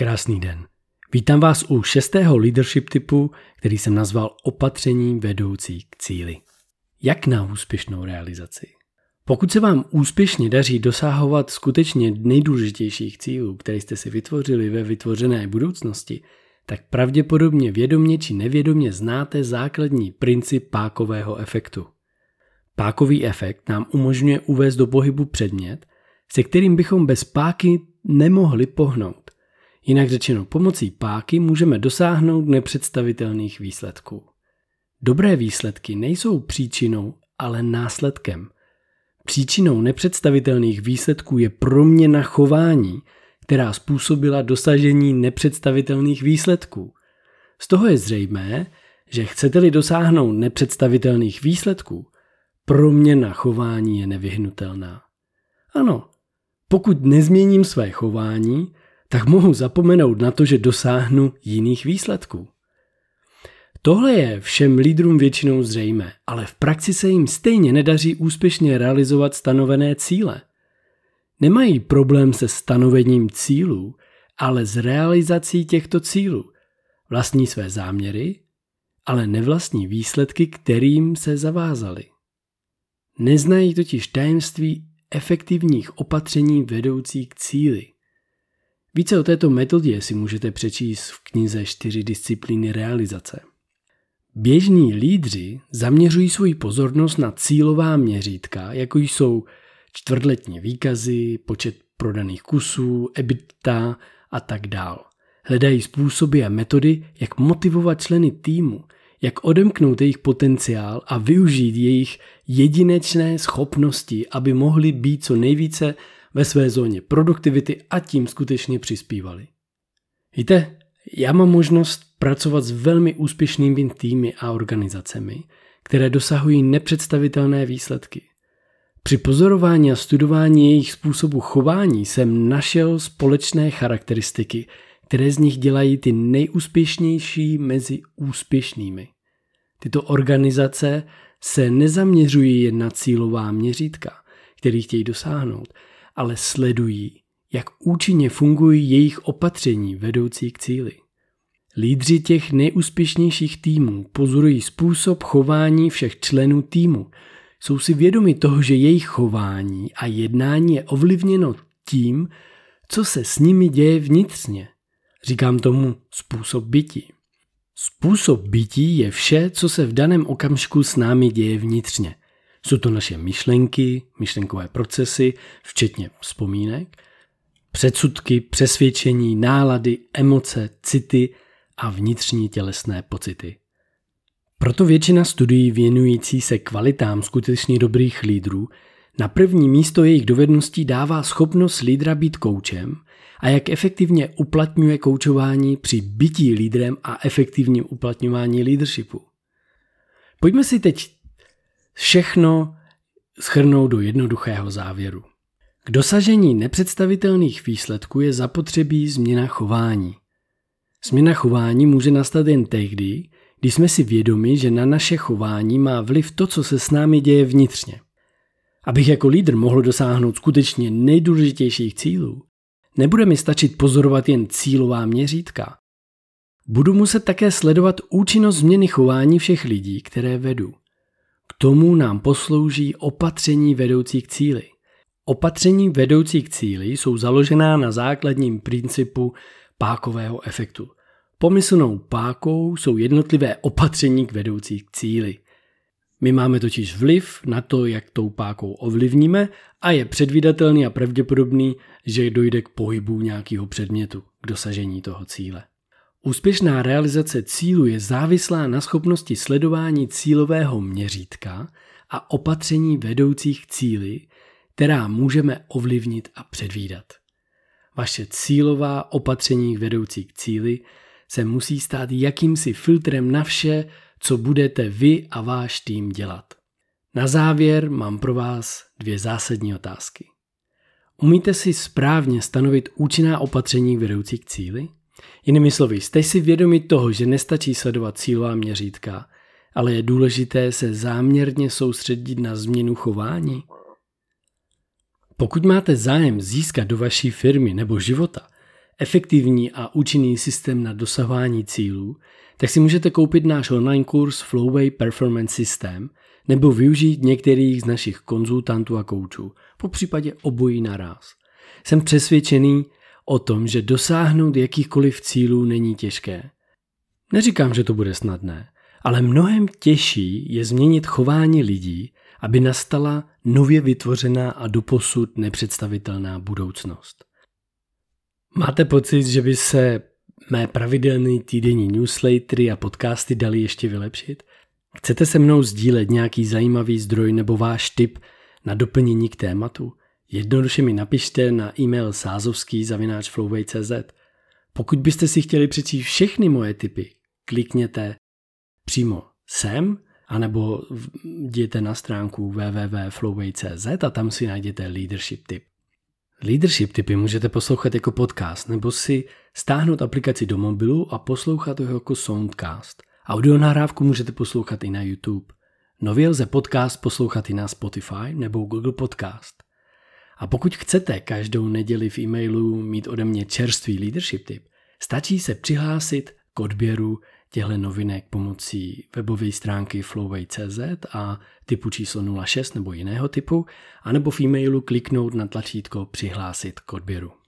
Krásný den. Vítám vás u šestého leadership typu, který jsem nazval opatření vedoucí k cíli. Jak na úspěšnou realizaci? Pokud se vám úspěšně daří dosahovat skutečně nejdůležitějších cílů, které jste si vytvořili ve vytvořené budoucnosti, tak pravděpodobně vědomě či nevědomě znáte základní princip pákového efektu. Pákový efekt nám umožňuje uvést do pohybu předmět, se kterým bychom bez páky nemohli pohnout. Jinak řečeno, pomocí páky můžeme dosáhnout nepředstavitelných výsledků. Dobré výsledky nejsou příčinou, ale následkem. Příčinou nepředstavitelných výsledků je proměna chování, která způsobila dosažení nepředstavitelných výsledků. Z toho je zřejmé, že chcete-li dosáhnout nepředstavitelných výsledků, proměna chování je nevyhnutelná. Ano, pokud nezměním své chování, tak mohu zapomenout na to, že dosáhnu jiných výsledků. Tohle je všem lídrům většinou zřejmé, ale v praxi se jim stejně nedaří úspěšně realizovat stanovené cíle. Nemají problém se stanovením cílů, ale s realizací těchto cílů. Vlastní své záměry, ale nevlastní výsledky, kterým se zavázali. Neznají totiž tajemství efektivních opatření vedoucí k cíli. Více o této metodě si můžete přečíst v knize Čtyři disciplíny realizace. Běžní lídři zaměřují svoji pozornost na cílová měřítka, jako jsou čtvrtletní výkazy, počet prodaných kusů, EBITDA a tak dál. Hledají způsoby a metody, jak motivovat členy týmu, jak odemknout jejich potenciál a využít jejich jedinečné schopnosti, aby mohli být co nejvíce ve své zóně produktivity a tím skutečně přispívali. Víte, já mám možnost pracovat s velmi úspěšnými týmy a organizacemi, které dosahují nepředstavitelné výsledky. Při pozorování a studování jejich způsobu chování jsem našel společné charakteristiky, které z nich dělají ty nejúspěšnější mezi úspěšnými. Tyto organizace se nezaměřují jen na cílová měřítka, který chtějí dosáhnout, ale sledují, jak účinně fungují jejich opatření vedoucí k cíli. Lídři těch nejúspěšnějších týmů pozorují způsob chování všech členů týmu. Jsou si vědomi toho, že jejich chování a jednání je ovlivněno tím, co se s nimi děje vnitřně. Říkám tomu způsob bytí. Způsob bytí je vše, co se v daném okamžiku s námi děje vnitřně. Jsou to naše myšlenky, myšlenkové procesy, včetně vzpomínek, předsudky, přesvědčení, nálady, emoce, city a vnitřní tělesné pocity. Proto většina studií věnující se kvalitám skutečně dobrých lídrů na první místo jejich dovedností dává schopnost lídra být koučem a jak efektivně uplatňuje koučování při bytí lídrem a efektivním uplatňování leadershipu. Pojďme si teď všechno schrnout do jednoduchého závěru. K dosažení nepředstavitelných výsledků je zapotřebí změna chování. Změna chování může nastat jen tehdy, když jsme si vědomi, že na naše chování má vliv to, co se s námi děje vnitřně. Abych jako lídr mohl dosáhnout skutečně nejdůležitějších cílů, nebude mi stačit pozorovat jen cílová měřítka. Budu muset také sledovat účinnost změny chování všech lidí, které vedu. Tomu nám poslouží opatření vedoucí k cíli. Opatření vedoucí k cíli jsou založená na základním principu pákového efektu. Pomyslnou pákou jsou jednotlivé opatření k vedoucí k cíli. My máme totiž vliv na to, jak tou pákou ovlivníme a je předvídatelný a pravděpodobný, že dojde k pohybu nějakého předmětu, k dosažení toho cíle. Úspěšná realizace cílu je závislá na schopnosti sledování cílového měřítka a opatření vedoucích k cíli, která můžeme ovlivnit a předvídat. Vaše cílová opatření vedoucí k cíli se musí stát jakýmsi filtrem na vše, co budete vy a váš tým dělat. Na závěr mám pro vás dvě zásadní otázky. Umíte si správně stanovit účinná opatření vedoucí k cíli? Jinými slovy, jste si vědomi toho, že nestačí sledovat cílová měřítka, ale je důležité se záměrně soustředit na změnu chování? Pokud máte zájem získat do vaší firmy nebo života efektivní a účinný systém na dosahování cílů, tak si můžete koupit náš online kurz Flowway Performance System nebo využít některých z našich konzultantů a koučů, po případě obojí naraz. Jsem přesvědčený o tom, že dosáhnout jakýchkoliv cílů není těžké. Neříkám, že to bude snadné, ale mnohem těžší je změnit chování lidí, aby nastala nově vytvořená a doposud nepředstavitelná budoucnost. Máte pocit, že by se mé pravidelné týdenní newslettery a podcasty dali ještě vylepšit? Chcete se mnou sdílet nějaký zajímavý zdroj nebo váš tip na doplnění k tématu? Jednoduše mi napište na e-mail sázovský Pokud byste si chtěli přečíst všechny moje tipy, klikněte přímo sem, anebo jděte na stránku www.flowway.cz a tam si najděte leadership tip. Leadership tipy můžete poslouchat jako podcast nebo si stáhnout aplikaci do mobilu a poslouchat ho jako soundcast. Audio nahrávku můžete poslouchat i na YouTube. Nově lze podcast poslouchat i na Spotify nebo Google Podcast. A pokud chcete každou neděli v e-mailu mít ode mě čerstvý leadership tip, stačí se přihlásit k odběru těchto novinek pomocí webové stránky flowway.cz a typu číslo 06 nebo jiného typu, anebo v e-mailu kliknout na tlačítko přihlásit k odběru.